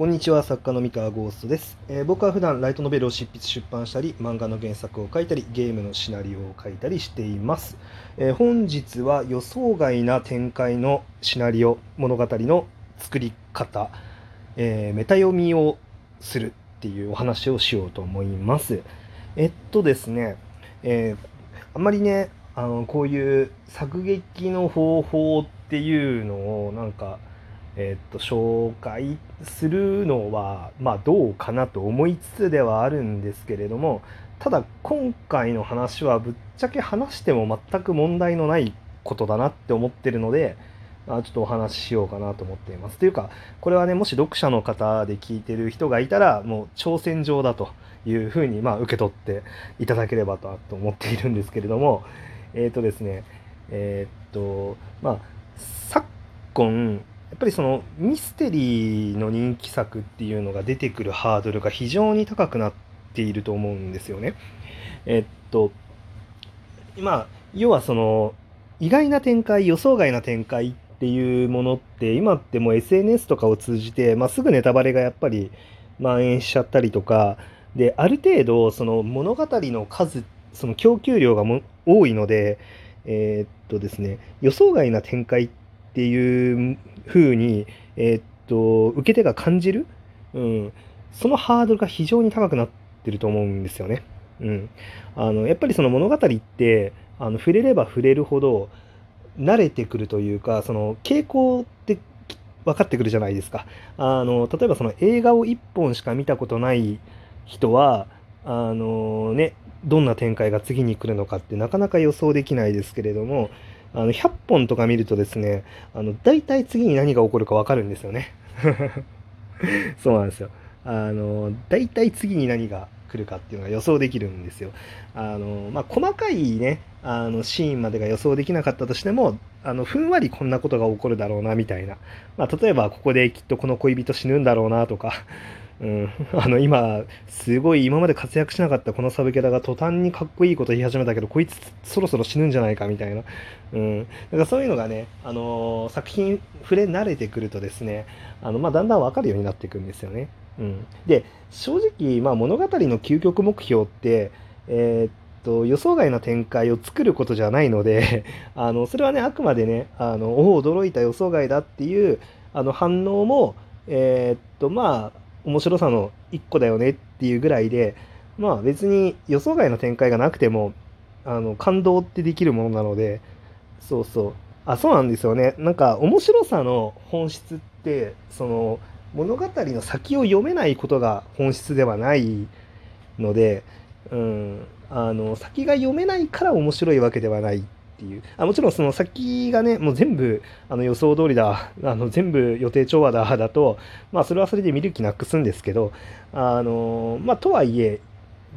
こんにちは作家の三河ゴーストです、えー僕は普段ライトノベルを執筆出版したり漫画の原作を書いたりゲームのシナリオを書いたりしています、えー本日は予想外な展開のシナリオ物語の作り方、えーメタ読みをするっていうお話をしようと思います。えっとですね、えーあんまりねあのこういう作劇の方法っていうのをなんかえっと紹介するのはまあどうかなと思いつつではあるんですけれどもただ今回の話はぶっちゃけ話しても全く問題のないことだなって思ってるのであちょっとお話ししようかなと思っています。というかこれはねもし読者の方で聞いてる人がいたらもう挑戦状だというふうにまあ受け取っていただければとと思っているんですけれども えっ、とですねえっとまあ昨今やっぱりそのミステリーの人気作っていうのが出てくるハードルが非常に高くなっていると思うんですよね。えっとまあ要はその意外な展開予想外な展開っていうものって今ってもう SNS とかを通じて、まあ、すぐネタバレがやっぱり蔓延しちゃったりとかである程度その物語の数その供給量がも多いのでえーっとですね予想外な展開ってていう風にえーっと受け手が感じる、うん、そのハードルが非常に高くなってると思うんですよね。うん、あのやっぱりその物語ってあの触れれば触れるほど慣れてくるというかその傾向って分かってくるじゃないですか。あの例えばその映画を1本しか見たことない人はあのねどんな展開が次に来るのかってなかなか予想できないですけれどもあの100本とか見るとですねあの大体次に何が起こるか分かるんですよね。そうなんですよ。あの大体次に何が来るかっていうのが予想できるんですよ。あのまあ、細かいねあのシーンまでが予想できなかったとしてもあのふんわりこんなことが起こるだろうなみたいな、まあ、例えばここできっとこの恋人死ぬんだろうなとか、うん、あの今すごい今まで活躍しなかったこのサブキャラが途端にかっこいいこと言い始めたけどこいつそろそろ死ぬんじゃないかみたいな、うん、だからそういうのがね、あの作品触れ慣れてくるとですねあの、まあ、だんだん分かるようになっていくんですよね。うん、で正直、まあ、物語の究極目標って、えーっと予想外な展開を作ることじゃないので あのそれはねあくまでねあのおお驚いた予想外だっていうあの反応もえーっとまあ面白さの一個だよねっていうぐらいでまあ別に予想外の展開がなくてもあの感動ってできるものなのでそうそう。あそうなんですよね。なんか面白さの本質ってその物語の先を読めないことが本質ではないので、うん、あの先が読めないから面白いわけではないっていうあもちろんその先がねもう全部あの予想通りだあの全部予定調和だだとまあそれはそれで見る気なくすんですけどあのまあとはいえ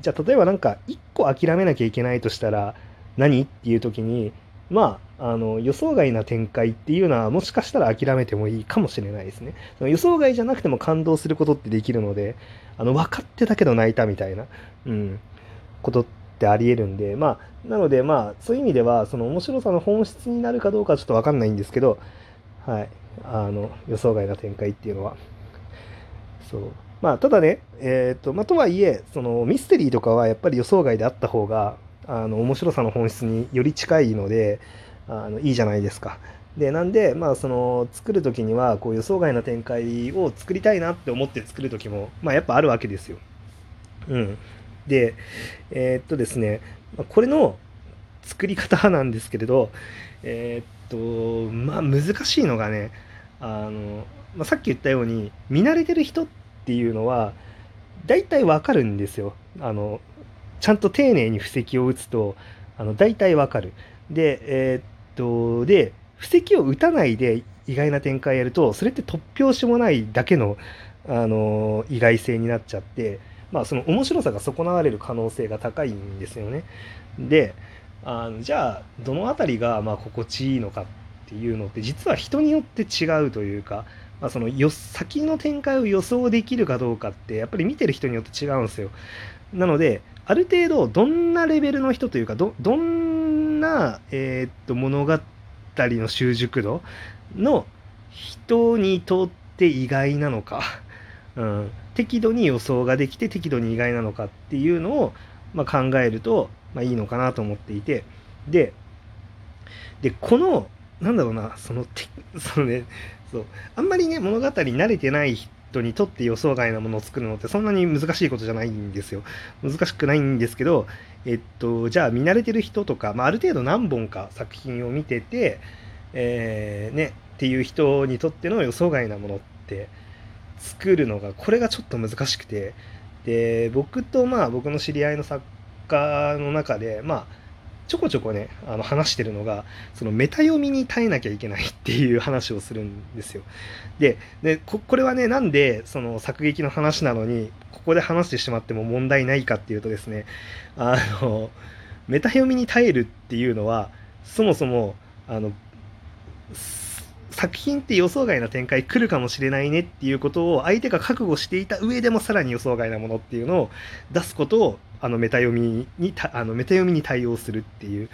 じゃあ例えばなんか1個諦めなきゃいけないとしたら何っていう時にまあ、あの予想外な展開っていうのはもしかしたら諦めてもいいかもしれないですね。その予想外じゃなくても感動することってできるのであの分かってたけど泣いたみたいな、うん、ことってありえるんでまあなのでまあそういう意味ではその面白さの本質になるかどうかちょっと分かんないんですけど、はい、あの予想外な展開っていうのは。そうまあ、ただね、えーとまあ、とはいえそのミステリーとかはやっぱり予想外であった方があの面白さの本質により近いのであのいいじゃないですか。でなんで、まあ、その作る時にはこう予想外な展開を作りたいなって思って作る時も、まあ、やっぱあるわけですよ。うん、でえーっとですねこれの作り方なんですけれどえーっとまあ難しいのがねあの、まあ、さっき言ったように見慣れてる人っていうのは大体わかるんですよ。あのちゃんと丁寧に布石を打つとあの大体わかる。で、えーっと、で、布石を打たないで意外な展開やると、それって突拍子もないだけの、あの意外性になっちゃって、まあ、その面白さが損なわれる可能性が高いんですよね。で、あのじゃあ、どのあたりがま心地いいのかっていうのって、実は人によって違うというか、まあ、そのよ先の展開を予想できるかどうかって、やっぱり見てる人によって違うんですよ。なので、ある程度どんなレベルの人というかどどんな、えーっと物語の習熟度の人にとって意外なのかうん、適度に予想ができて適度に意外なのかっていうのを、まあ、考えると、まあ、いいのかなと思っていて。ででこのなんだろうなそのて そのねそうあんまりね物語に慣れてない人にとって予想外なものを作るのってそんなに難しいことじゃないんですよ。難しくないんですけどえっとじゃあ見慣れてる人とか、まあ、ある程度何本か作品を見ててえー、ねっていう人にとっての予想外なものって作るのがこれがちょっと難しくてで僕とまあ僕の知り合いの作家の中でまあちょこちょこねあの話してるのがそのメタ読みに耐えなきゃいけないっていう話をするんですよ。ででこれはねなんでその作劇の話なのにここで話してしまっても問題ないかっていうとですねあのメタ読みに耐えるっていうのはそもそもあの作品って予想外な展開来るかもしれないねっていうことを相手が覚悟していた上でもさらに予想外なものっていうのを出すことをあのメタ読みにあのメタ読みに対応するっていう、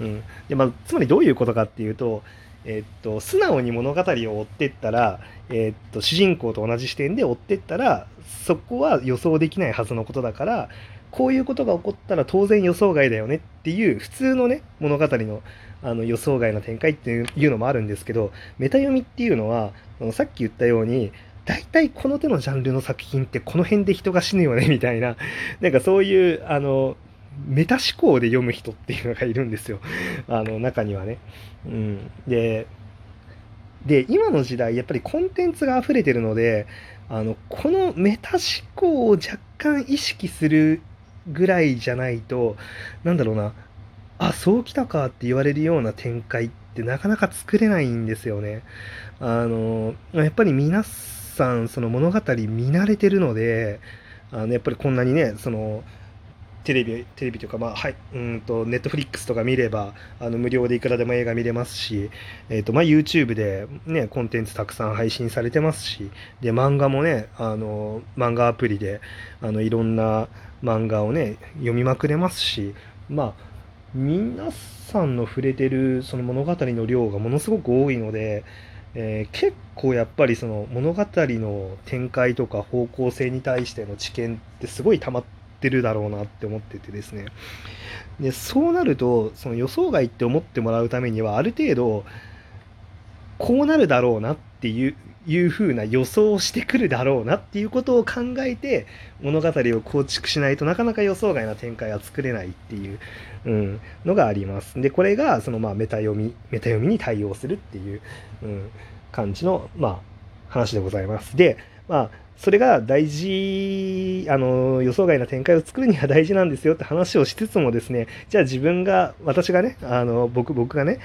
うん。でまあ、つまりどういうことかっていうと,、え、っと素直に物語を追ってったら、え、っと主人公と同じ視点で追ってったらそこは予想できないはずのことだからこういうことが起こったら当然予想外だよねっていう普通のね物語のあの予想外の展開っていうのもあるんですけどメタ読みっていうのはさっき言ったように大体この手のジャンルの作品ってこの辺で人が死ぬよねみたいな なんかそういうあのメタ思考で読む人っていうのがいるんですよ あの中にはね。うん、でで今の時代やっぱりコンテンツが溢れてるのであのこのメタ思考を若干意識するぐらいじゃないとなんだろうなあそうきたかって言われるような展開ってなかなか作れないんですよね。あのやっぱり皆さんその物語見慣れてるのであのやっぱりこんなにねそのテレビテレビというか、まあ、はい、うんとネットフリックスとか見ればあの無料でいくらでも映画見れますし、えーとまあ、YouTube で、ね、コンテンツたくさん配信されてますしで漫画もねあの漫画アプリであのいろんな漫画をね読みまくれますしまあ皆さんの触れてるその物語の量がものすごく多いので、えー、結構やっぱりその物語の展開とか方向性に対しての知見ってすごい溜まってるだろうなって思っててですね。でそうなるとその予想外って思ってもらうためにはある程度こうなるだろうなっていういう風な予想をしてくるだろうなっていうことを考えて物語を構築しないとなかなか予想外な展開は作れないっていう、うん、のがあります。でこれがそのまあメタ読みメタ読みに対応するっていう、うん、感じのまあ話でございます。でまあそれが大事あの予想外な展開を作るには大事なんですよって話をしつつもですねじゃあ自分が私がねあの僕僕がね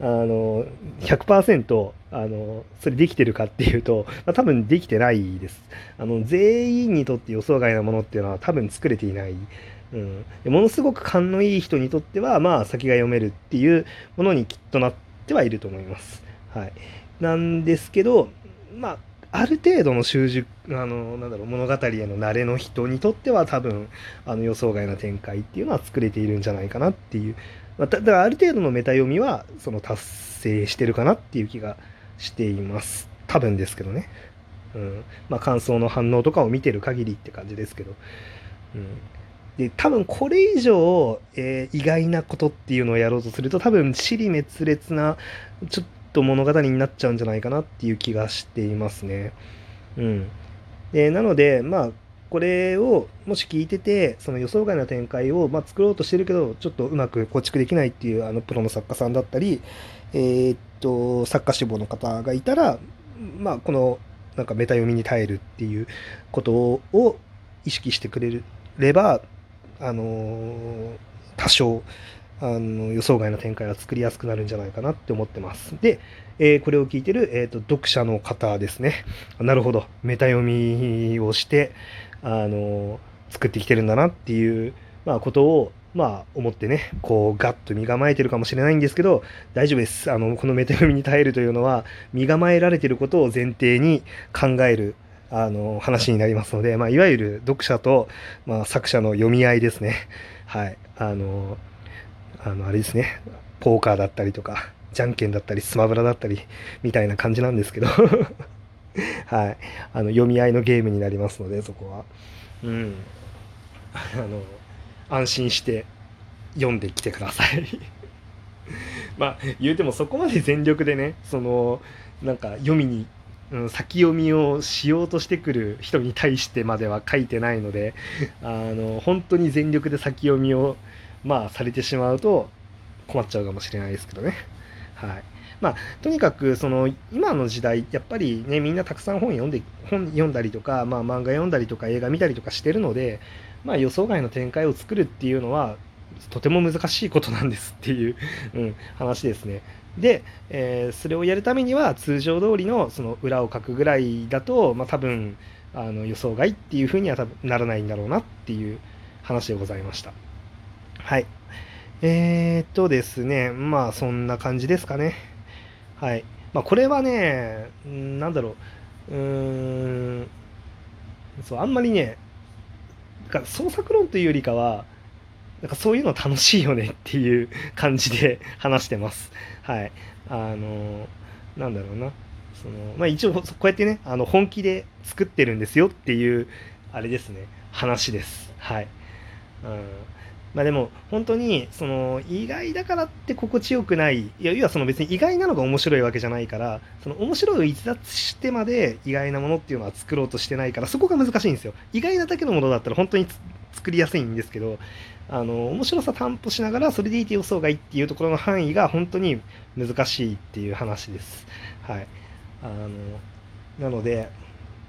あの100%あのそれできてるかっていうと、まあ、多分できてないです。あの全員にとって予想外なものっていうのは多分作れていない、うん、ものすごく勘のいい人にとってはまあ先が読めるっていうものにきっとなってはいると思います、はい、なんですけどまあある程度の習熟あのなんだろう物語への慣れの人にとっては多分あの予想外な展開っていうのは作れているんじゃないかなっていう。まあ、だからある程度のメタ読みはその達成してるかなっていう気がしています。多分ですけどね、うん。まあ、感想の反応とかを見てる限りって感じですけど、うん、で多分これ以上、えー、意外なことっていうのをやろうとすると多分尻滅裂なちょっと物語になっちゃうんじゃないかなっていう気がしていますね。うん、でなのでまあこれをもし聞いててその予想外な展開を、まあ、作ろうとしてるけどちょっとうまく構築できないっていうあのプロの作家さんだったり、えー、っと作家志望の方がいたら、まあ、このなんかメタ読みに耐えるっていうことを意識してくれればあの多少あの予想外の展開が作りやすくなるんじゃないかなって思ってます。で、えー、これを聞いてる、えーと、読者の方ですね。なるほど。メタ読みをして、あの作ってきてるんだなっていう、まあ、ことをまあ思ってねこうガッと身構えてるかもしれないんですけど大丈夫ですあのこのメタ読みに耐えるというのは身構えられてることを前提に考えるあの話になりますので、まあ、いわゆる読者と、まあ、作者の読み合いですねはいあのあのあれですねポーカーだったりとかじゃんけんだったりスマブラだったりみたいな感じなんですけど はい。あの、読み合いのゲームになりますので、そこは。うん。あの、安心して読んできてください まあ、言うてもそこまで全力でね、その、なんか読みに、うん、先読みをしようとしてくる人に対してまでは書いてないので、あの、本当に全力で先読みを、まあ、されてしまうと困っちゃうかもしれないですけどね。はい。まあ、とにかくその今の時代やっぱりねみんなたくさん本読んで本読んだりとか、まあ、漫画読んだりとか映画見たりとかしてるので、まあ、予想外の展開を作るっていうのはとても難しいことなんですっていう、うん、話ですね。で、えー、それをやるためには通常通りのその裏を書くぐらいだと、まあ、多分あの予想外っていうふうにはならないんだろうなっていう話でございました。はい。えー、っとですね、まあそんな感じですかね。はい。まあ、これはね、なんだろう、うーん、そう、あんまりね、なんか創作論というよりかは、なんかそういうの楽しいよねっていう 感じで話してます。はい。あの、なんだろうな。その、まあ一応、こうやってね、あの、本気で作ってるんですよっていう、あれですね、話です。はい。うんまあでも本当にその意外だからって心地よくないいや要はその別に意外なのが面白いわけじゃないからその面白いを逸脱してまで意外なものっていうのは作ろうとしてないからそこが難しいんですよ。意外なだけのものだったら本当に作りやすいんですけどあの面白さ担保しながらそれでいて予想外っていうところの範囲が本当に難しいっていう話です。はい。あのなので、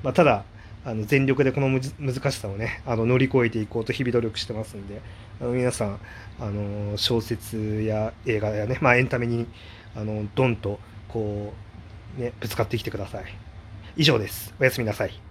まあ、ただあの全力でこの難しさをねあの乗り越えていこうと日々努力してますんで。あの皆さんあの小説や映画やね、まあ、エンタメにあのドンとこう、ね、ぶつかってきてください。以上です。おやすみなさい。